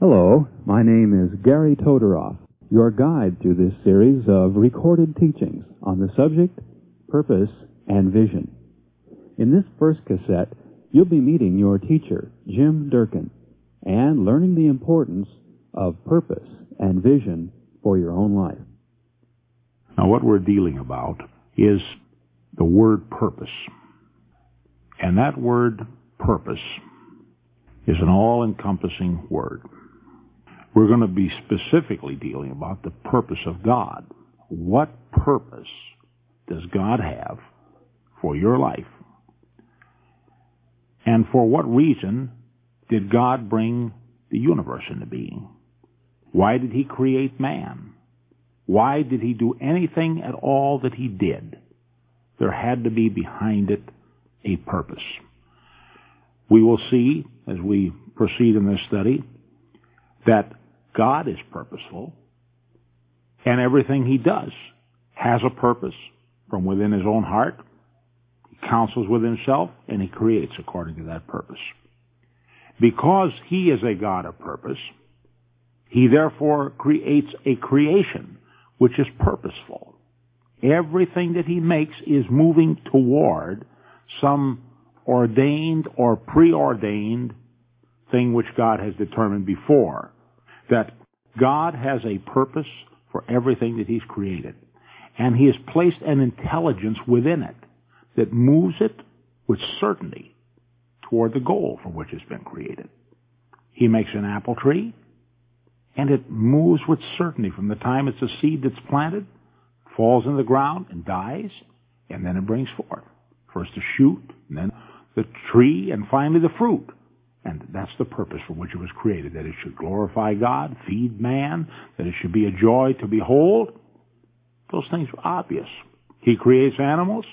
Hello, my name is Gary Todoroff, your guide through this series of recorded teachings on the subject, purpose, and vision. In this first cassette, you'll be meeting your teacher, Jim Durkin, and learning the importance of purpose and vision for your own life. Now, what we're dealing about is the word purpose. And that word purpose is an all-encompassing word. We're going to be specifically dealing about the purpose of God. What purpose does God have for your life? And for what reason did God bring the universe into being? Why did he create man? Why did he do anything at all that he did? There had to be behind it a purpose. We will see as we proceed in this study that God is purposeful and everything he does has a purpose from within his own heart. He counsels with himself and he creates according to that purpose. Because he is a God of purpose, he therefore creates a creation which is purposeful. Everything that he makes is moving toward some ordained or preordained thing which God has determined before. That God has a purpose for everything that he's created. And he has placed an intelligence within it that moves it with certainty toward the goal for which it's been created. He makes an apple tree, and it moves with certainty from the time it's a seed that's planted, falls in the ground and dies, and then it brings forth. First a shoot, and then the tree, and finally the fruit. And that's the purpose for which it was created, that it should glorify God, feed man, that it should be a joy to behold. Those things are obvious. He creates animals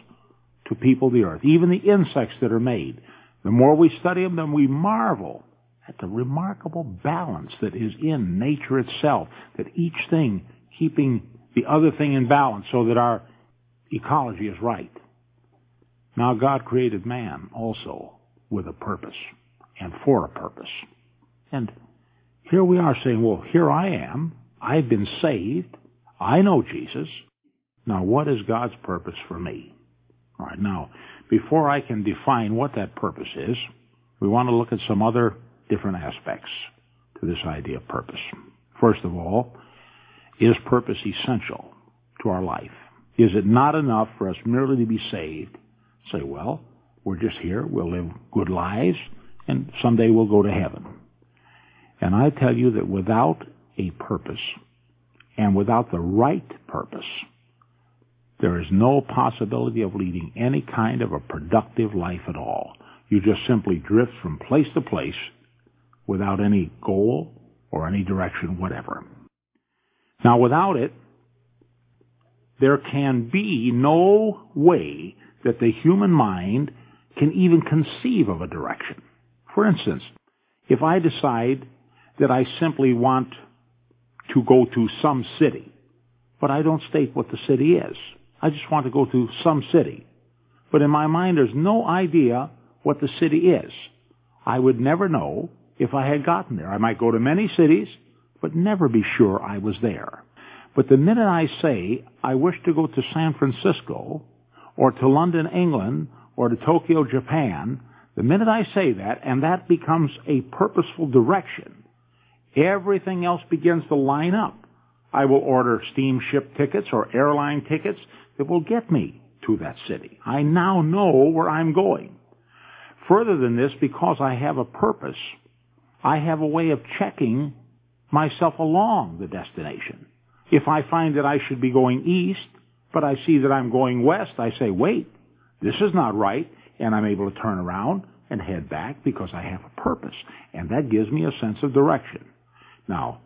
to people the earth, even the insects that are made. The more we study them, then we marvel at the remarkable balance that is in nature itself, that each thing keeping the other thing in balance so that our ecology is right. Now God created man also with a purpose and for a purpose. And here we are saying, well, here I am. I've been saved. I know Jesus. Now what is God's purpose for me? All right, now, before I can define what that purpose is, we want to look at some other different aspects to this idea of purpose. First of all, is purpose essential to our life? Is it not enough for us merely to be saved? Say, well, we're just here, we'll live good lives, and someday we'll go to heaven. And I tell you that without a purpose, and without the right purpose, there is no possibility of leading any kind of a productive life at all. You just simply drift from place to place without any goal or any direction whatever. Now without it, there can be no way that the human mind can even conceive of a direction. For instance, if I decide that I simply want to go to some city, but I don't state what the city is, I just want to go to some city. But in my mind, there's no idea what the city is. I would never know if I had gotten there. I might go to many cities, but never be sure I was there. But the minute I say, I wish to go to San Francisco, or to London, England, or to Tokyo, Japan, the minute I say that, and that becomes a purposeful direction, everything else begins to line up. I will order steamship tickets or airline tickets that will get me to that city. I now know where I'm going. Further than this, because I have a purpose, I have a way of checking myself along the destination. If I find that I should be going east, but I see that I'm going west, I say, wait, this is not right, and I'm able to turn around and head back because I have a purpose, and that gives me a sense of direction. Now,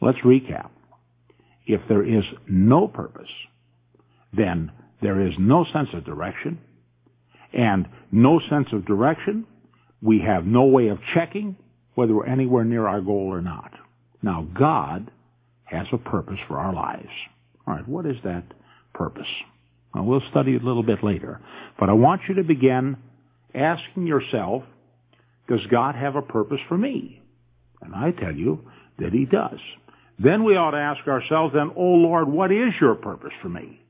let's recap. If there is no purpose, then there is no sense of direction, and no sense of direction, we have no way of checking whether we're anywhere near our goal or not. Now, God has a purpose for our lives. All right, what is that purpose? Well, we'll study it a little bit later. But I want you to begin asking yourself, does God have a purpose for me? And I tell you that he does. Then we ought to ask ourselves, then, oh Lord, what is your purpose for me?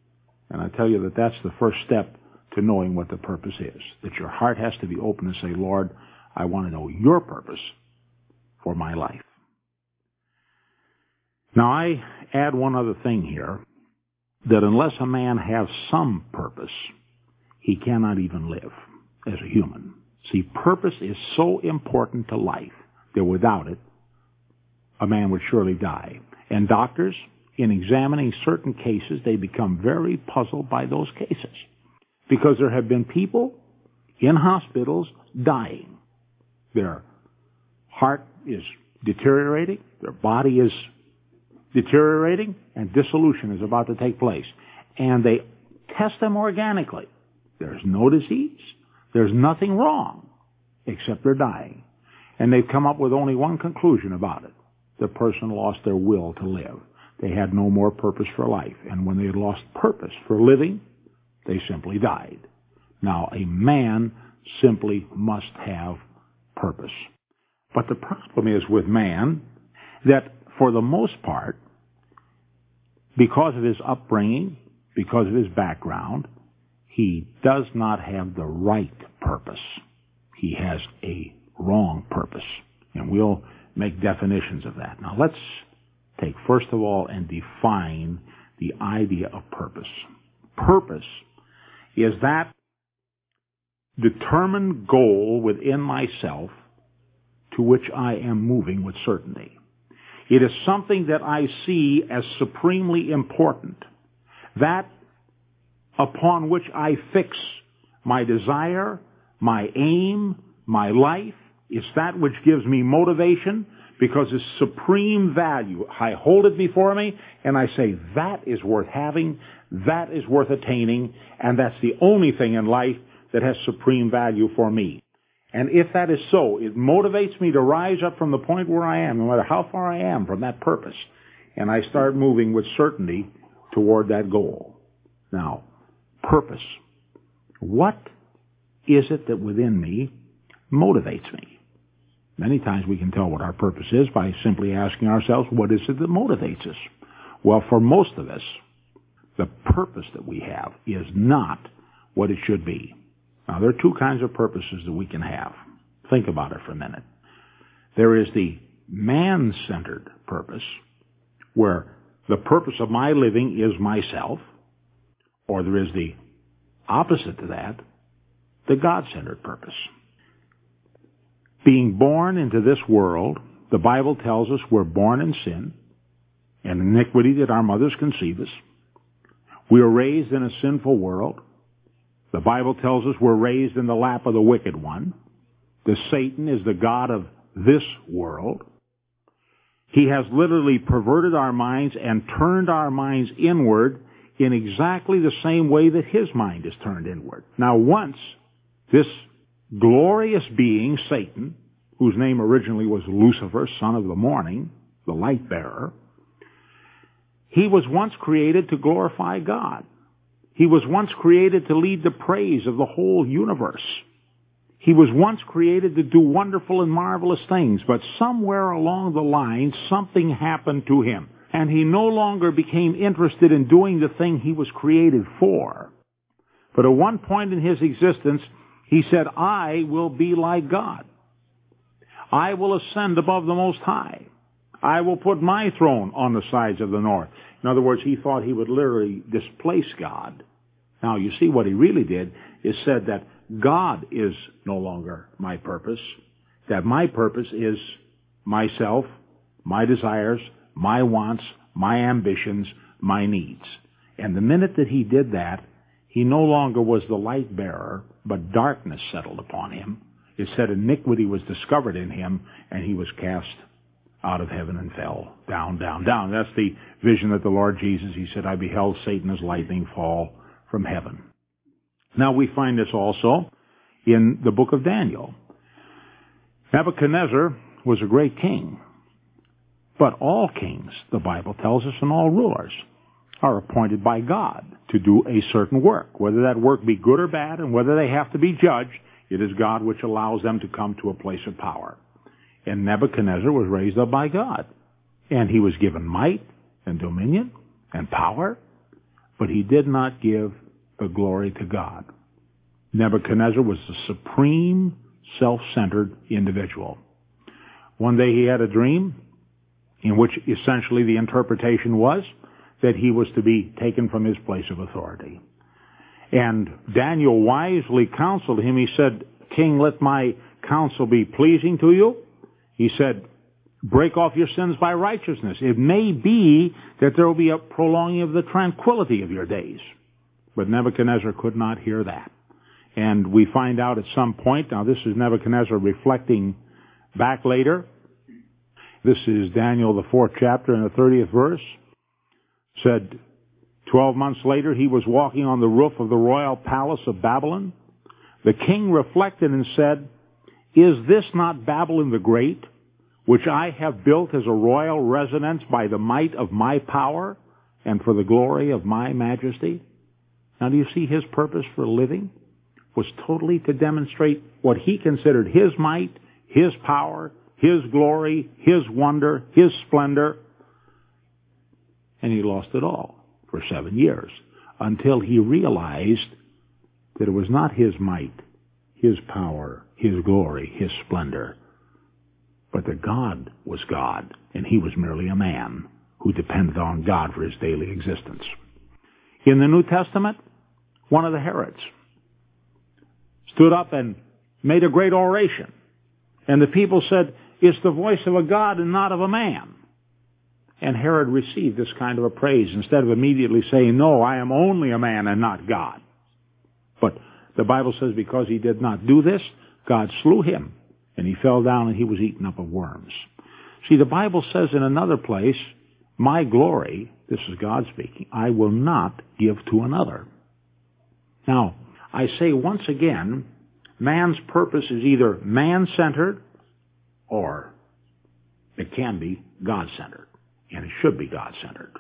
And I tell you that that's the first step to knowing what the purpose is. That your heart has to be open and say, Lord, I want to know your purpose for my life. Now I add one other thing here, that unless a man has some purpose, he cannot even live as a human. See, purpose is so important to life that without it, a man would surely die. And doctors, in examining certain cases, they become very puzzled by those cases. Because there have been people in hospitals dying. Their heart is deteriorating, their body is deteriorating, and dissolution is about to take place. And they test them organically. There's no disease. There's nothing wrong, except they're dying. And they've come up with only one conclusion about it. The person lost their will to live. They had no more purpose for life. And when they had lost purpose for living, they simply died. Now, a man simply must have purpose. But the problem is with man that for the most part, because of his upbringing, because of his background, he does not have the right purpose. He has a wrong purpose. And we'll make definitions of that. Now let's take first of all and define the idea of purpose. Purpose is that determined goal within myself to which I am moving with certainty. It is something that I see as supremely important. That upon which I fix my desire, my aim, my life, is that which gives me motivation because it's supreme value. I hold it before me and I say, that is worth having, that is worth attaining, and that's the only thing in life that has supreme value for me. And if that is so, it motivates me to rise up from the point where I am, no matter how far I am from that purpose, and I start moving with certainty toward that goal. Now, purpose. What is it that within me motivates me? Many times we can tell what our purpose is by simply asking ourselves, what is it that motivates us? Well, for most of us, the purpose that we have is not what it should be. Now, there are two kinds of purposes that we can have. Think about it for a minute. There is the man-centered purpose, where the purpose of my living is myself, or there is the opposite to that, the God-centered purpose. Being born into this world, the Bible tells us we're born in sin and iniquity that our mothers conceive us. We are raised in a sinful world. The Bible tells us we're raised in the lap of the wicked one. The Satan is the God of this world. He has literally perverted our minds and turned our minds inward in exactly the same way that his mind is turned inward. Now once this glorious being, Satan, whose name originally was Lucifer, son of the morning, the light bearer, he was once created to glorify God. He was once created to lead the praise of the whole universe. He was once created to do wonderful and marvelous things, but somewhere along the line something happened to him, and he no longer became interested in doing the thing he was created for. But at one point in his existence, he said, I will be like God. I will ascend above the Most High. I will put my throne on the sides of the north. In other words, he thought he would literally displace God. Now, you see, what he really did is said that God is no longer my purpose, that my purpose is myself, my desires, my wants, my ambitions, my needs. And the minute that he did that, he no longer was the light bearer, but darkness settled upon him. It said iniquity was discovered in him, and he was cast out of heaven and fell down, down, down. That's the vision that the Lord Jesus, he said, I beheld Satan as lightning fall from heaven. Now we find this also in the book of Daniel. Nebuchadnezzar was a great king. But all kings, the Bible tells us, and all rulers are appointed by God to do a certain work. Whether that work be good or bad, and whether they have to be judged, it is God which allows them to come to a place of power. And Nebuchadnezzar was raised up by God. And he was given might and dominion and power, but he did not give the glory to God. Nebuchadnezzar was the supreme self-centered individual. One day he had a dream in which essentially the interpretation was that he was to be taken from his place of authority. And Daniel wisely counseled him. He said, King, let my counsel be pleasing to you. He said, break off your sins by righteousness. It may be that there will be a prolonging of the tranquility of your days. But Nebuchadnezzar could not hear that. And we find out at some point, now this is Nebuchadnezzar reflecting back later. This is Daniel, the fourth chapter and the 30th verse. Said, 12 months later, he was walking on the roof of the royal palace of Babylon. The king reflected and said, Is this not Babylon the Great, which I have built as a royal residence by the might of my power and for the glory of my majesty? Now do you see his purpose for living? Was totally to demonstrate what he considered his might, his power, his glory, his wonder, his splendor. And he lost it all for seven years until he realized that it was not his might, his power, his glory, his splendor, but that God was God and he was merely a man who depended on God for his daily existence. In the New Testament, one of the Herods stood up and made a great oration. And the people said, it's the voice of a God and not of a man. And Herod received this kind of a praise instead of immediately saying, no, I am only a man and not God. But the Bible says because he did not do this, God slew him and he fell down and he was eaten up of worms. See, the Bible says in another place, my glory, this is God speaking, I will not give to another. Now, I say once again, man's purpose is either man-centered or it can be God-centered. And it should be God-centered.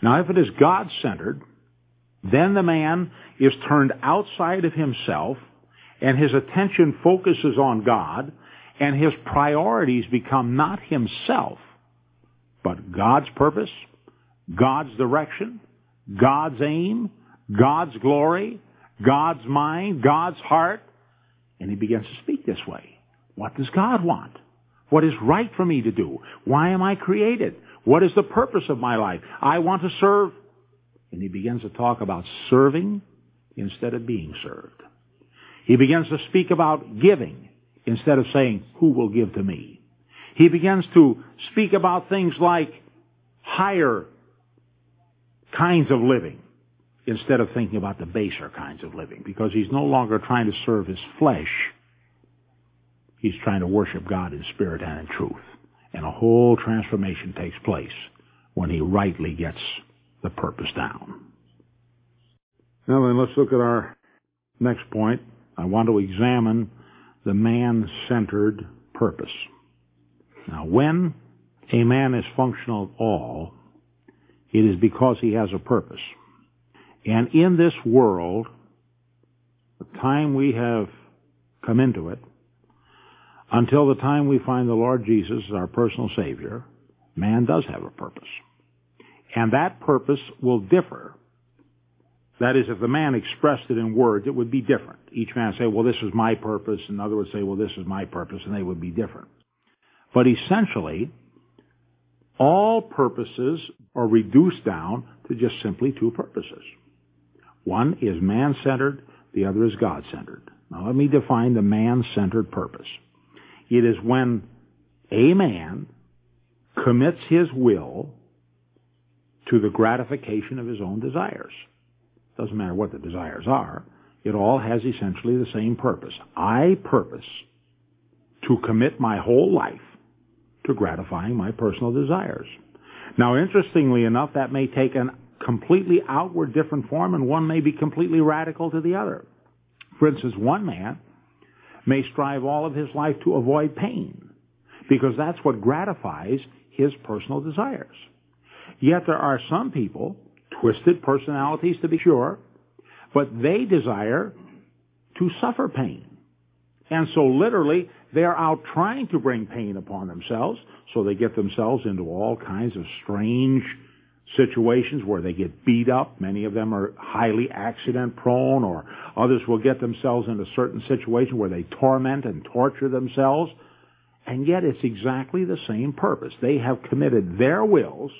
Now, if it is God-centered, then the man is turned outside of himself and his attention focuses on God and his priorities become not himself, but God's purpose, God's direction, God's aim, God's glory, God's mind, God's heart, and he begins to speak this way. What does God want? What is right for me to do? Why am I created? What is the purpose of my life? I want to serve. And he begins to talk about serving instead of being served. He begins to speak about giving instead of saying, who will give to me? He begins to speak about things like higher kinds of living instead of thinking about the baser kinds of living because he's no longer trying to serve his flesh. He's trying to worship God in spirit and in truth. And a whole transformation takes place when he rightly gets the purpose down. Now then, let's look at our next point. I want to examine the man-centered purpose. Now, when a man is functional at all, it is because he has a purpose. And in this world, the time we have come into it, until the time we find the Lord Jesus as our personal Savior, man does have a purpose. And that purpose will differ. That is, if the man expressed it in words, it would be different. Each man would say, well, this is my purpose, and another would say, well, this is my purpose, and they would be different. But essentially, all purposes are reduced down to just simply two purposes. One is man-centered, the other is God-centered. Now let me define the man-centered purpose. It is when a man commits his will to the gratification of his own desires. Doesn't matter what the desires are. It all has essentially the same purpose. I purpose to commit my whole life to gratifying my personal desires. Now, interestingly enough, that may take a completely outward different form and one may be completely radical to the other. For instance, one man may strive all of his life to avoid pain because that's what gratifies his personal desires. Yet there are some people, twisted personalities to be sure, but they desire to suffer pain. And so literally, They're out trying to bring pain upon themselves, so they get themselves into all kinds of strange situations where they get beat up. Many of them are highly accident prone, or others will get themselves into certain situations where they torment and torture themselves. And yet it's exactly the same purpose. They have committed their wills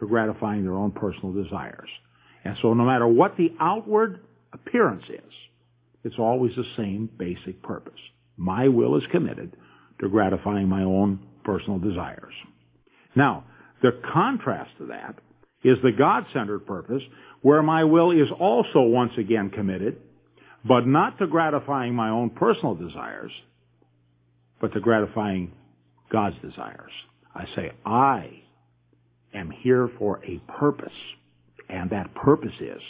to gratifying their own personal desires. And so no matter what the outward appearance is, it's always the same basic purpose. My will is committed to gratifying my own personal desires. Now, the contrast to that is the God-centered purpose where my will is also once again committed, but not to gratifying my own personal desires, but to gratifying God's desires. I say, I am here for a purpose, and that purpose is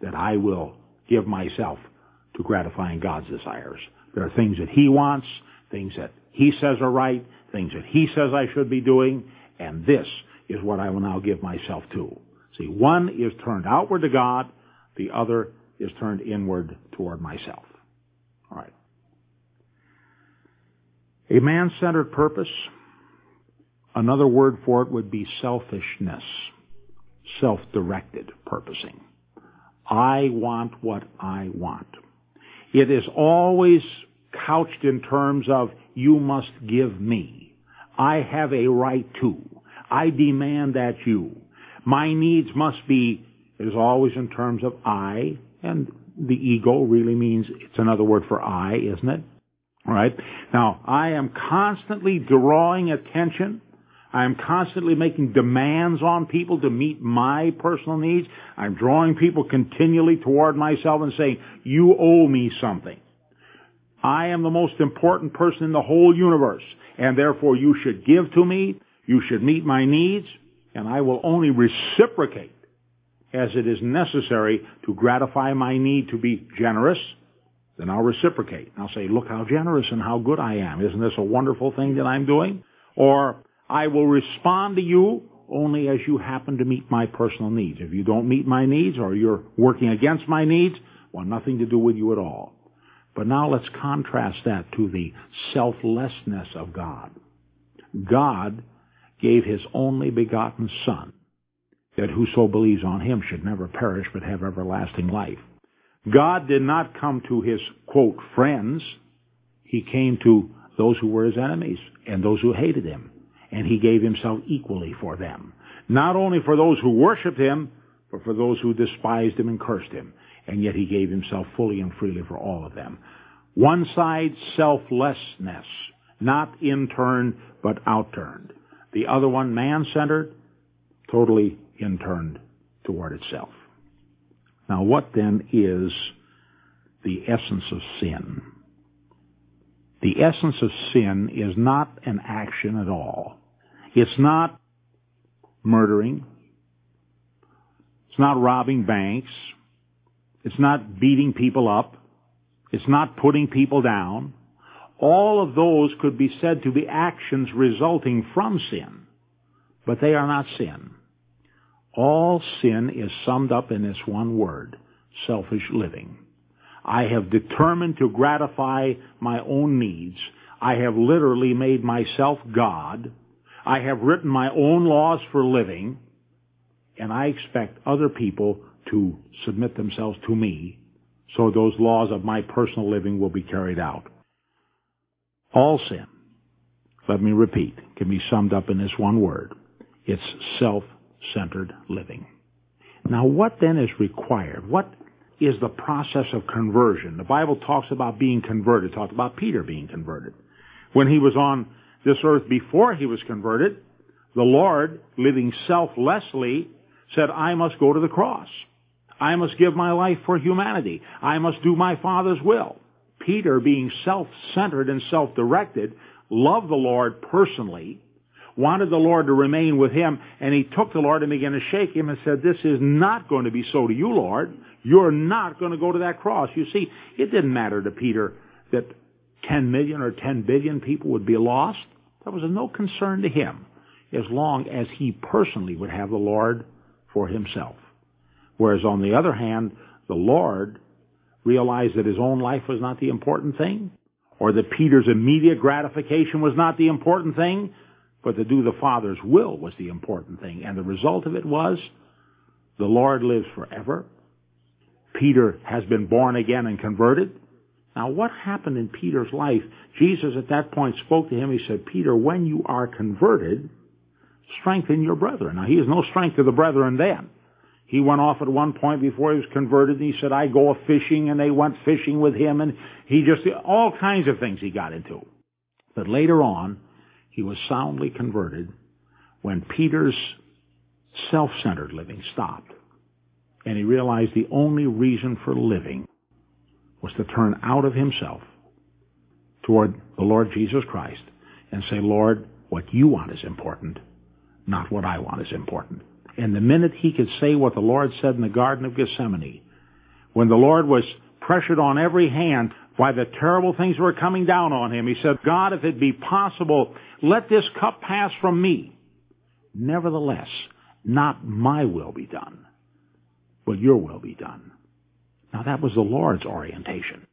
that I will give myself to gratifying God's desires. There are things that He wants, things that He says are right, things that He says I should be doing, and this is what I will now give myself to. See, one is turned outward to God, the other is turned inward toward myself. All right. A man-centered purpose, another word for it would be selfishness, self-directed purposing. I want what I want. It is always couched in terms of, you must give me. I have a right to. I demand that you. My needs must be, is always in terms of I, and the ego really means, it's another word for I, isn't it? Alright? Now, I am constantly drawing attention. I am constantly making demands on people to meet my personal needs. I'm drawing people continually toward myself and saying, you owe me something. I am the most important person in the whole universe, and therefore you should give to me, you should meet my needs, and I will only reciprocate as it is necessary to gratify my need to be generous, then I'll reciprocate. I'll say, look how generous and how good I am. Isn't this a wonderful thing that I'm doing? Or I will respond to you only as you happen to meet my personal needs. If you don't meet my needs or you're working against my needs, well, nothing to do with you at all. But now let's contrast that to the selflessness of God. God gave his only begotten Son, that whoso believes on him should never perish but have everlasting life. God did not come to his, quote, friends. He came to those who were his enemies and those who hated him. And he gave himself equally for them. Not only for those who worshiped him, but for those who despised him and cursed him. And yet he gave himself fully and freely for all of them. One side, selflessness. Not interned, but outturned. The other one, man-centered, totally interned toward itself. Now what then is the essence of sin? The essence of sin is not an action at all. It's not murdering. It's not robbing banks. It's not beating people up. It's not putting people down. All of those could be said to be actions resulting from sin, but they are not sin. All sin is summed up in this one word, selfish living. I have determined to gratify my own needs. I have literally made myself God. I have written my own laws for living, and I expect other people to submit themselves to me so those laws of my personal living will be carried out. All sin, let me repeat, can be summed up in this one word. It's self-centered living. Now what then is required? What is the process of conversion? The Bible talks about being converted. Talks about Peter being converted. When he was on this earth before he was converted, the Lord, living selflessly, said, I must go to the cross. I must give my life for humanity. I must do my Father's will. Peter, being self-centered and self-directed, loved the Lord personally, wanted the Lord to remain with him, and he took the Lord and began to shake him and said, this is not going to be so to you, Lord. You're not going to go to that cross. You see, it didn't matter to Peter that 10 million or 10 billion people would be lost. That was of no concern to him as long as he personally would have the Lord for himself. Whereas on the other hand, the Lord realized that his own life was not the important thing, or that Peter's immediate gratification was not the important thing, but to do the Father's will was the important thing. And the result of it was the Lord lives forever. Peter has been born again and converted. Now, what happened in Peter's life? Jesus at that point spoke to him. He said, Peter, when you are converted, strengthen your brethren. Now, he has no strength to the brethren then. He went off at one point before he was converted and he said, I go a fishing and they went fishing with him and he just, all kinds of things he got into. But later on, he was soundly converted when Peter's self-centered living stopped. And he realized the only reason for living was to turn out of himself toward the Lord Jesus Christ and say, Lord, what you want is important, not what I want is important. And the minute he could say what the Lord said in the Garden of Gethsemane, when the Lord was pressured on every hand by the terrible things that were coming down on him, he said, God, if it be possible, let this cup pass from me. Nevertheless, not my will be done, but your will be done. Now that was the Lord's orientation.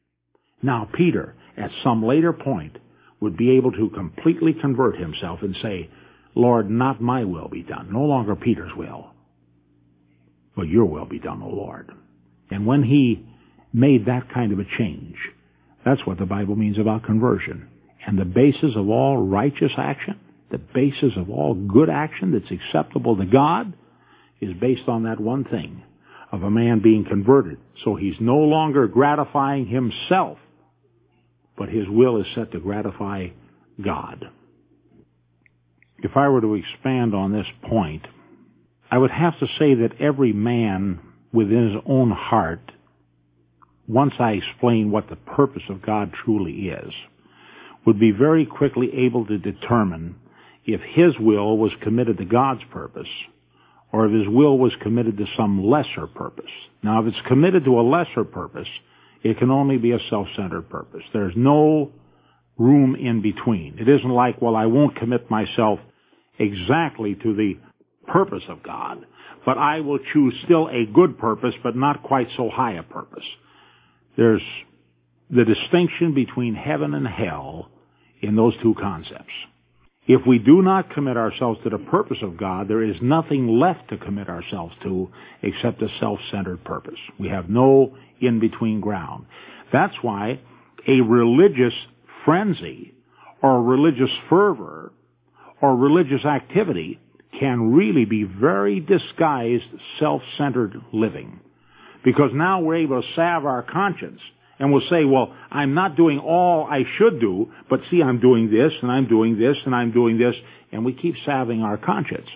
Now Peter, at some later point, would be able to completely convert himself and say, Lord, not my will be done. No longer Peter's will, but your will be done, O Lord. And when he made that kind of a change, that's what the Bible means about conversion. And the basis of all righteous action, the basis of all good action that's acceptable to God, is based on that one thing of a man being converted. So he's no longer gratifying himself, but his will is set to gratify God if I were to expand on this point, I would have to say that every man within his own heart, once I explain what the purpose of God truly is, would be very quickly able to determine if his will was committed to God's purpose or if his will was committed to some lesser purpose. Now, if it's committed to a lesser purpose, it can only be a self-centered purpose. There's no room in between. It isn't like, well, I won't commit myself exactly to the purpose of God, but I will choose still a good purpose, but not quite so high a purpose. There's the distinction between heaven and hell in those two concepts. If we do not commit ourselves to the purpose of God, there is nothing left to commit ourselves to except a self-centered purpose. We have no in-between ground. That's why a religious frenzy or religious fervor or religious activity can really be very disguised self-centered living. Because now we're able to salve our conscience and we'll say, well, I'm not doing all I should do, but see, I'm doing this and I'm doing this and I'm doing this, and we keep salving our conscience.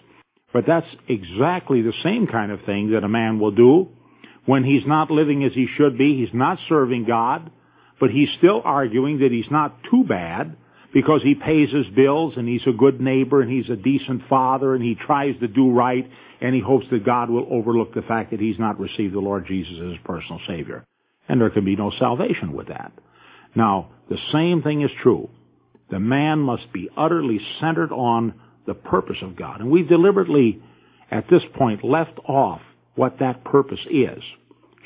But that's exactly the same kind of thing that a man will do when he's not living as he should be. He's not serving God, but he's still arguing that he's not too bad because he pays his bills and he's a good neighbor and he's a decent father and he tries to do right and he hopes that God will overlook the fact that he's not received the Lord Jesus as his personal Savior. And there can be no salvation with that. Now, the same thing is true. The man must be utterly centered on the purpose of God. And we've deliberately, at this point, left off what that purpose is.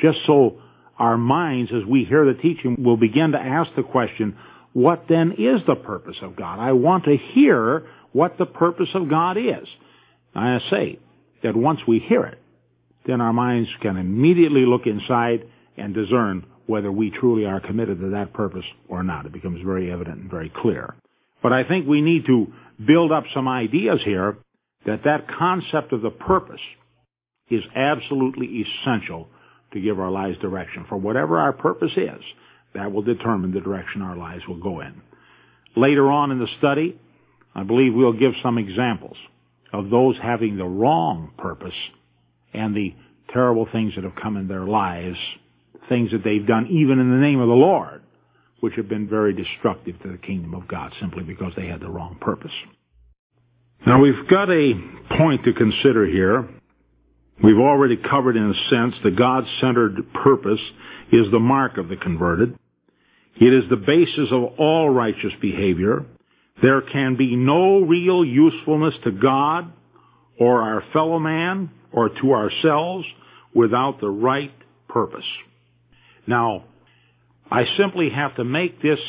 Just so our minds, as we hear the teaching, will begin to ask the question, what then is the purpose of God? I want to hear what the purpose of God is. I say that once we hear it, then our minds can immediately look inside and discern whether we truly are committed to that purpose or not. It becomes very evident and very clear. But I think we need to build up some ideas here that that concept of the purpose is absolutely essential to give our lives direction. For whatever our purpose is, that will determine the direction our lives will go in. Later on in the study, I believe we'll give some examples of those having the wrong purpose and the terrible things that have come in their lives, things that they've done even in the name of the Lord, which have been very destructive to the kingdom of God simply because they had the wrong purpose. Now we've got a point to consider here. We've already covered in a sense the God-centered purpose is the mark of the converted. It is the basis of all righteous behavior. There can be no real usefulness to God or our fellow man or to ourselves without the right purpose. Now, I simply have to make this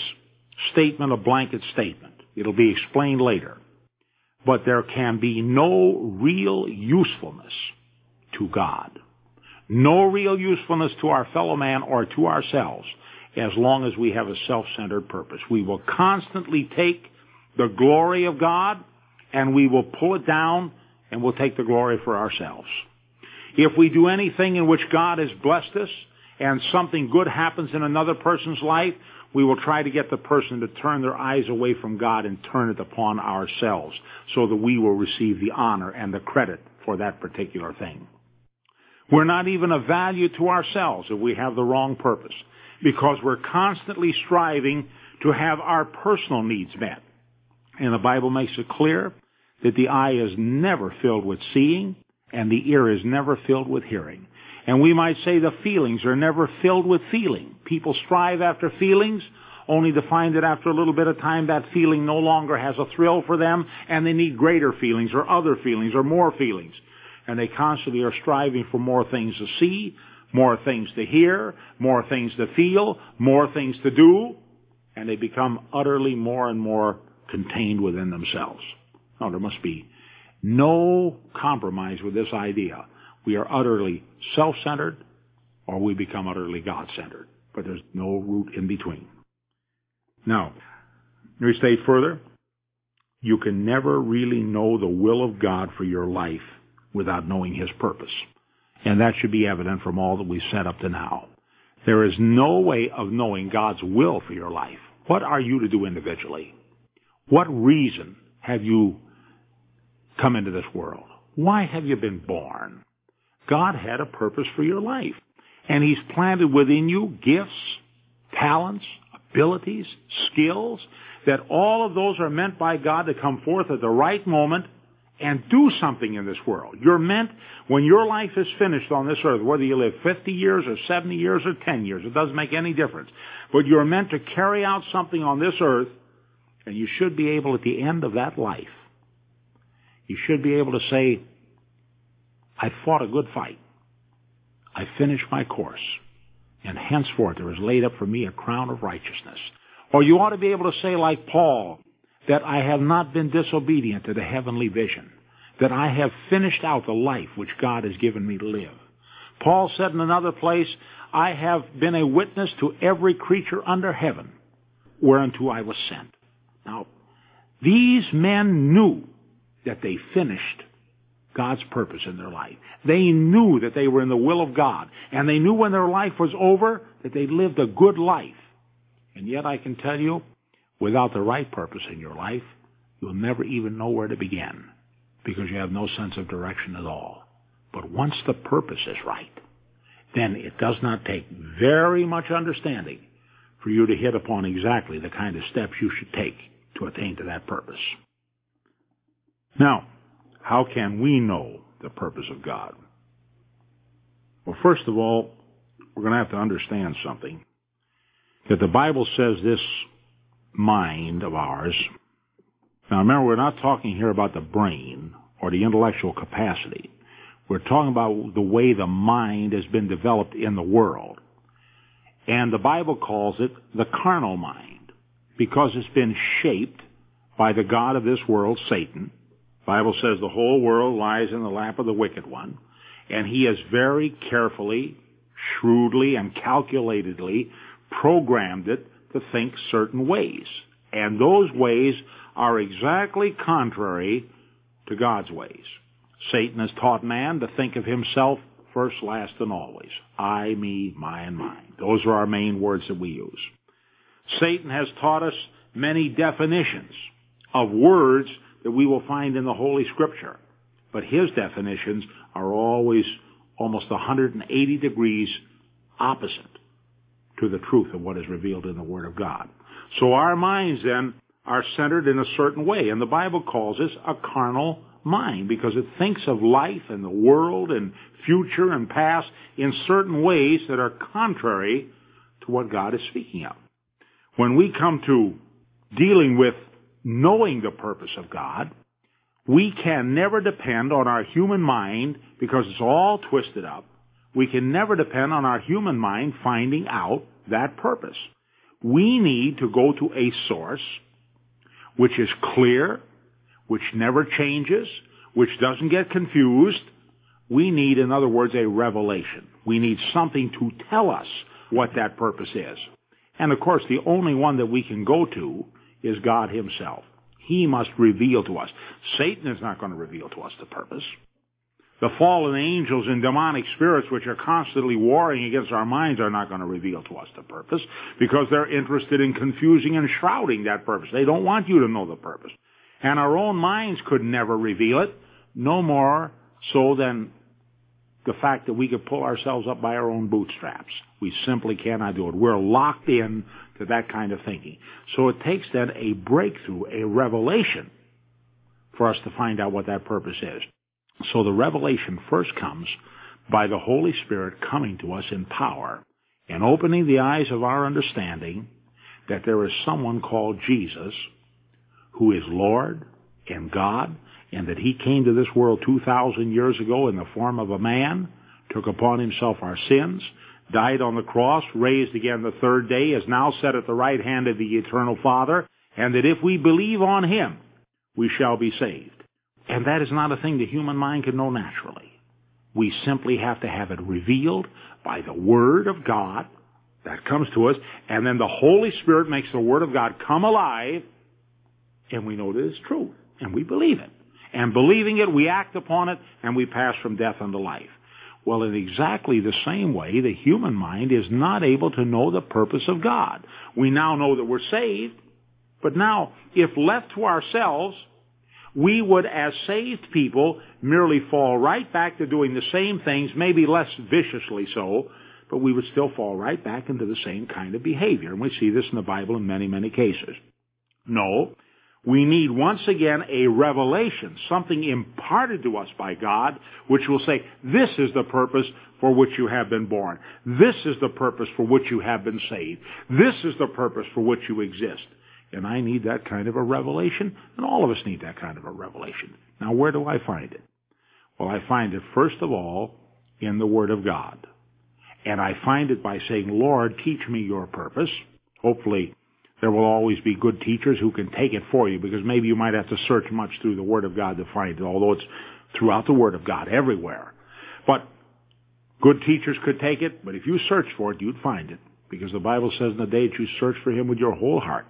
statement a blanket statement. It'll be explained later. But there can be no real usefulness to God. No real usefulness to our fellow man or to ourselves as long as we have a self-centered purpose. We will constantly take the glory of God and we will pull it down and we'll take the glory for ourselves. If we do anything in which God has blessed us and something good happens in another person's life, we will try to get the person to turn their eyes away from God and turn it upon ourselves so that we will receive the honor and the credit for that particular thing. We're not even of value to ourselves if we have the wrong purpose because we're constantly striving to have our personal needs met. And the Bible makes it clear that the eye is never filled with seeing and the ear is never filled with hearing. And we might say the feelings are never filled with feeling. People strive after feelings only to find that after a little bit of time that feeling no longer has a thrill for them and they need greater feelings or other feelings or more feelings. And they constantly are striving for more things to see, more things to hear, more things to feel, more things to do, and they become utterly more and more contained within themselves. Now there must be no compromise with this idea. We are utterly self-centered or we become utterly God-centered. But there's no route in between. Now, let me state further. You can never really know the will of God for your life without knowing His purpose. And that should be evident from all that we've said up to now. There is no way of knowing God's will for your life. What are you to do individually? What reason have you come into this world? Why have you been born? God had a purpose for your life. And He's planted within you gifts, talents, abilities, skills, that all of those are meant by God to come forth at the right moment and do something in this world. You're meant, when your life is finished on this earth, whether you live 50 years or 70 years or 10 years, it doesn't make any difference. But you're meant to carry out something on this earth, and you should be able at the end of that life, you should be able to say, I fought a good fight. I finished my course. And henceforth there is laid up for me a crown of righteousness. Or you ought to be able to say like Paul, that I have not been disobedient to the heavenly vision, that I have finished out the life which God has given me to live. Paul said in another place, I have been a witness to every creature under heaven whereunto I was sent. Now, these men knew that they finished God's purpose in their life. They knew that they were in the will of God. And they knew when their life was over that they lived a good life. And yet I can tell you, without the right purpose in your life, you'll never even know where to begin because you have no sense of direction at all. But once the purpose is right, then it does not take very much understanding for you to hit upon exactly the kind of steps you should take to attain to that purpose. Now, how can we know the purpose of God? Well, first of all, we're going to have to understand something. That the Bible says this mind of ours. Now remember, we're not talking here about the brain or the intellectual capacity. We're talking about the way the mind has been developed in the world. And the Bible calls it the carnal mind because it's been shaped by the God of this world, Satan. The Bible says the whole world lies in the lap of the wicked one. And he has very carefully, shrewdly, and calculatedly programmed it to think certain ways. And those ways are exactly contrary to God's ways. Satan has taught man to think of himself first, last, and always. I, me, my, and mine. Those are our main words that we use. Satan has taught us many definitions of words that we will find in the Holy Scripture. But his definitions are always almost 180 degrees opposite to the truth of what is revealed in the Word of God. So our minds then are centered in a certain way, and the Bible calls this a carnal mind because it thinks of life and the world and future and past in certain ways that are contrary to what God is speaking of. When we come to dealing with knowing the purpose of God, we can never depend on our human mind because it's all twisted up we can never depend on our human mind finding out that purpose. We need to go to a source which is clear, which never changes, which doesn't get confused. We need, in other words, a revelation. We need something to tell us what that purpose is. And of course, the only one that we can go to is God Himself. He must reveal to us. Satan is not going to reveal to us the purpose. The fallen angels and demonic spirits which are constantly warring against our minds are not going to reveal to us the purpose because they're interested in confusing and shrouding that purpose. They don't want you to know the purpose. And our own minds could never reveal it, no more so than the fact that we could pull ourselves up by our own bootstraps. We simply cannot do it. We're locked in to that kind of thinking. So it takes then a breakthrough, a revelation for us to find out what that purpose is. So the revelation first comes by the Holy Spirit coming to us in power and opening the eyes of our understanding that there is someone called Jesus who is Lord and God and that he came to this world 2,000 years ago in the form of a man, took upon himself our sins, died on the cross, raised again the third day, is now set at the right hand of the eternal Father, and that if we believe on him, we shall be saved. And that is not a thing the human mind can know naturally. We simply have to have it revealed by the Word of God that comes to us, and then the Holy Spirit makes the Word of God come alive, and we know that it's true, and we believe it. And believing it, we act upon it, and we pass from death unto life. Well, in exactly the same way, the human mind is not able to know the purpose of God. We now know that we're saved, but now, if left to ourselves, we would, as saved people, merely fall right back to doing the same things, maybe less viciously so, but we would still fall right back into the same kind of behavior. And we see this in the Bible in many, many cases. No, we need once again a revelation, something imparted to us by God, which will say, this is the purpose for which you have been born. This is the purpose for which you have been saved. This is the purpose for which you exist. And I need that kind of a revelation, and all of us need that kind of a revelation. Now, where do I find it? Well, I find it, first of all, in the Word of God. And I find it by saying, Lord, teach me your purpose. Hopefully, there will always be good teachers who can take it for you, because maybe you might have to search much through the Word of God to find it, although it's throughout the Word of God, everywhere. But good teachers could take it, but if you search for it, you'd find it. Because the Bible says in the day that you search for Him with your whole heart,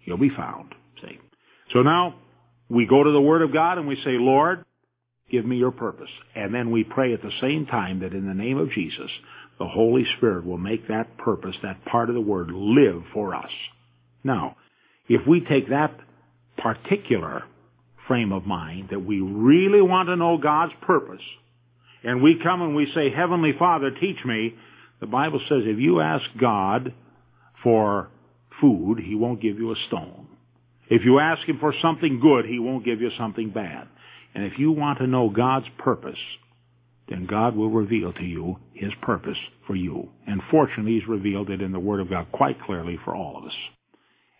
He'll be found. See? So now we go to the Word of God and we say, Lord, give me your purpose. And then we pray at the same time that in the name of Jesus, the Holy Spirit will make that purpose, that part of the Word, live for us. Now, if we take that particular frame of mind that we really want to know God's purpose, and we come and we say, Heavenly Father, teach me, the Bible says if you ask God for food, he won't give you a stone. If you ask him for something good, he won't give you something bad. And if you want to know God's purpose, then God will reveal to you his purpose for you. And fortunately, he's revealed it in the Word of God quite clearly for all of us.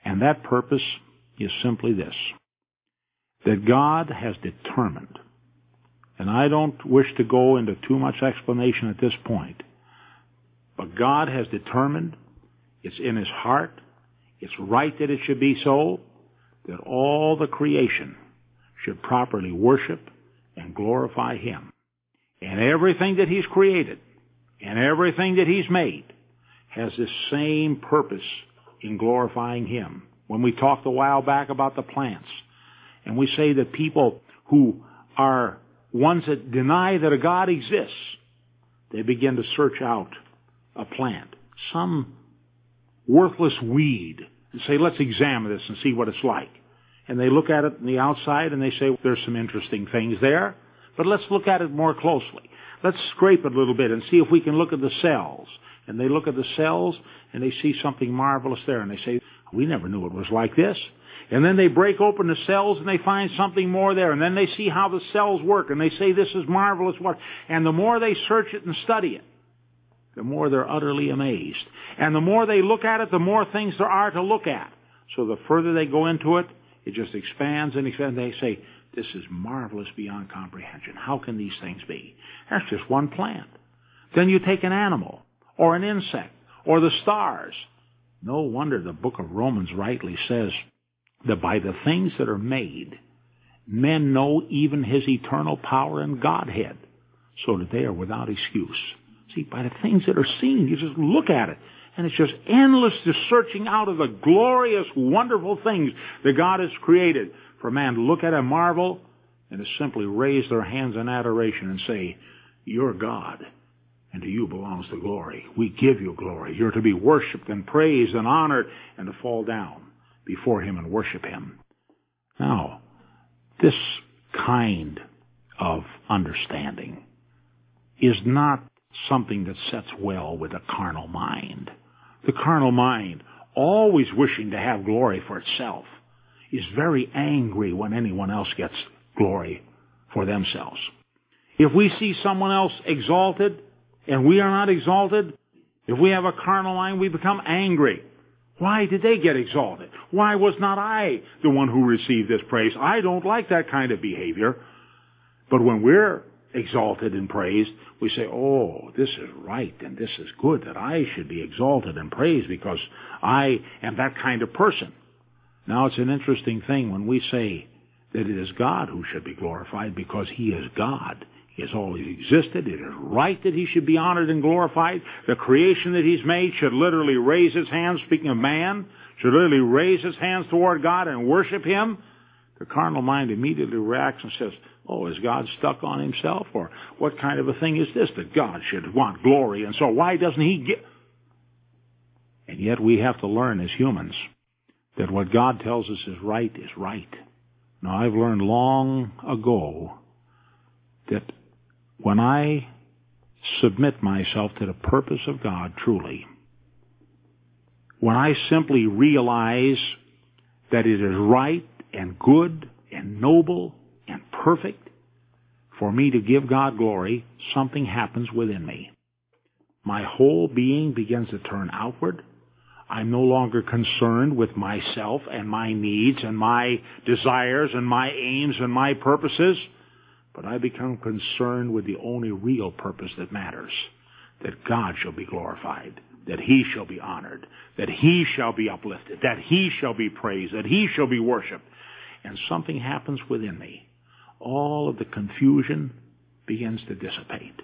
And that purpose is simply this. That God has determined, and I don't wish to go into too much explanation at this point, but God has determined, it's in his heart, it's right that it should be so, that all the creation should properly worship and glorify Him. And everything that He's created and everything that He's made has this same purpose in glorifying Him. When we talked a while back about the plants, and we say that people who are ones that deny that a God exists, they begin to search out a plant, some worthless weed and say, let's examine this and see what it's like. And they look at it on the outside and they say, there's some interesting things there, but let's look at it more closely. Let's scrape it a little bit and see if we can look at the cells. And they look at the cells and they see something marvelous there and they say, we never knew it was like this. And then they break open the cells and they find something more there. And then they see how the cells work and they say this is marvelous what. And the more they search it and study it, the more they're utterly amazed. And the more they look at it, the more things there are to look at. So the further they go into it, it just expands and expands. They say, this is marvelous beyond comprehension. How can these things be? That's just one plant. Then you take an animal, or an insect, or the stars, No wonder the book of Romans rightly says that by the things that are made, men know even his eternal power and Godhead, so that they are without excuse. See, by the things that are seen, you just look at it, and it's just endless the searching out of the glorious, wonderful things that God has created for man to look at and marvel, and to simply raise their hands in adoration and say, You're God and to you belongs the glory. We give you glory. You're to be worshiped and praised and honored and to fall down before Him and worship Him. Now, this kind of understanding is not something that sets well with a carnal mind. The carnal mind, always wishing to have glory for itself, is very angry when anyone else gets glory for themselves. If we see someone else exalted, and we are not exalted, if we have a carnal mind, we become angry. Why did they get exalted? Why was not I the one who received this praise? I don't like that kind of behavior. But when we're exalted and praised, we say, oh, this is right and this is good that I should be exalted and praised because I am that kind of person. Now it's an interesting thing when we say that it is God who should be glorified because He is God. He has always existed. It is right that he should be honored and glorified. The creation that he's made should literally raise his hands, speaking of man, should literally raise his hands toward God and worship him. The carnal mind immediately reacts and says, Oh, is God stuck on himself? Or what kind of a thing is this that God should want glory? And so why doesn't he get... And yet we have to learn as humans that what God tells us is right is right. Now I've learned long ago that when I submit myself to the purpose of God truly, when I simply realize that it is right and good and noble perfect for me to give God glory, something happens within me. My whole being begins to turn outward. I'm no longer concerned with myself and my needs and my desires and my aims and my purposes but I become concerned with the only real purpose that matters. That God shall be glorified, that He shall be honored, that He shall be uplifted, that He shall be praised, that He shall be worshiped. And something happens within me. All of the confusion begins to dissipate.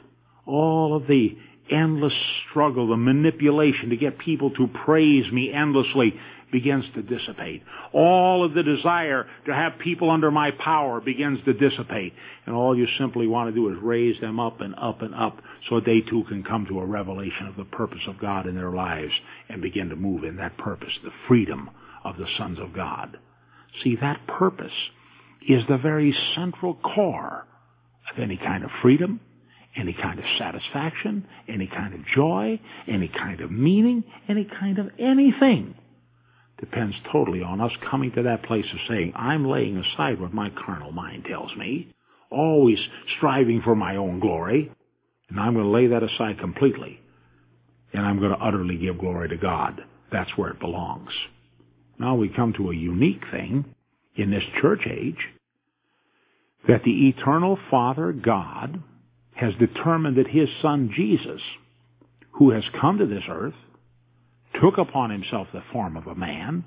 All of the endless struggle, the manipulation to get people to praise me endlessly begins to dissipate. All of the desire to have people under my power begins to dissipate. And all you simply want to do is raise them up and up and up so they too can come to a revelation of the purpose of God in their lives and begin to move in that purpose, the freedom of the sons of God. See, that purpose is the very central core of any kind of freedom, any kind of satisfaction, any kind of joy, any kind of meaning, any kind of anything depends totally on us coming to that place of saying, I'm laying aside what my carnal mind tells me, always striving for my own glory, and I'm going to lay that aside completely, and I'm going to utterly give glory to God. That's where it belongs. Now we come to a unique thing in this church age that the eternal Father God has determined that his Son Jesus, who has come to this earth, took upon himself the form of a man,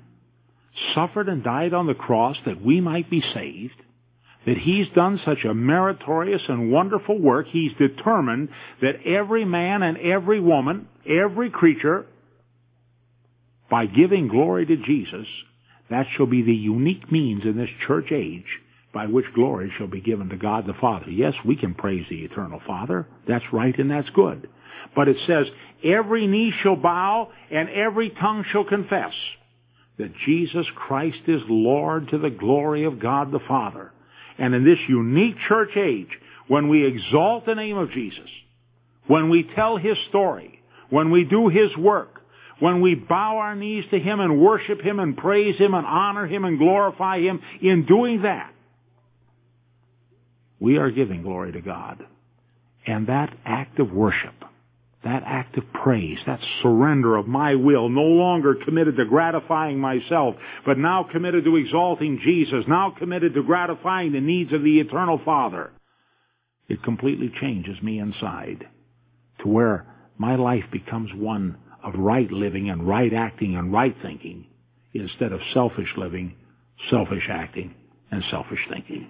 suffered and died on the cross that we might be saved, that he's done such a meritorious and wonderful work, he's determined that every man and every woman, every creature, by giving glory to Jesus, that shall be the unique means in this church age by which glory shall be given to God the Father. Yes, we can praise the eternal Father. That's right and that's good. But it says, every knee shall bow and every tongue shall confess that Jesus Christ is Lord to the glory of God the Father. And in this unique church age, when we exalt the name of Jesus, when we tell His story, when we do His work, when we bow our knees to Him and worship Him and praise Him and honor Him and glorify Him, in doing that, we are giving glory to God. And that act of worship that act of praise, that surrender of my will, no longer committed to gratifying myself, but now committed to exalting Jesus, now committed to gratifying the needs of the eternal Father, it completely changes me inside to where my life becomes one of right living and right acting and right thinking instead of selfish living, selfish acting, and selfish thinking.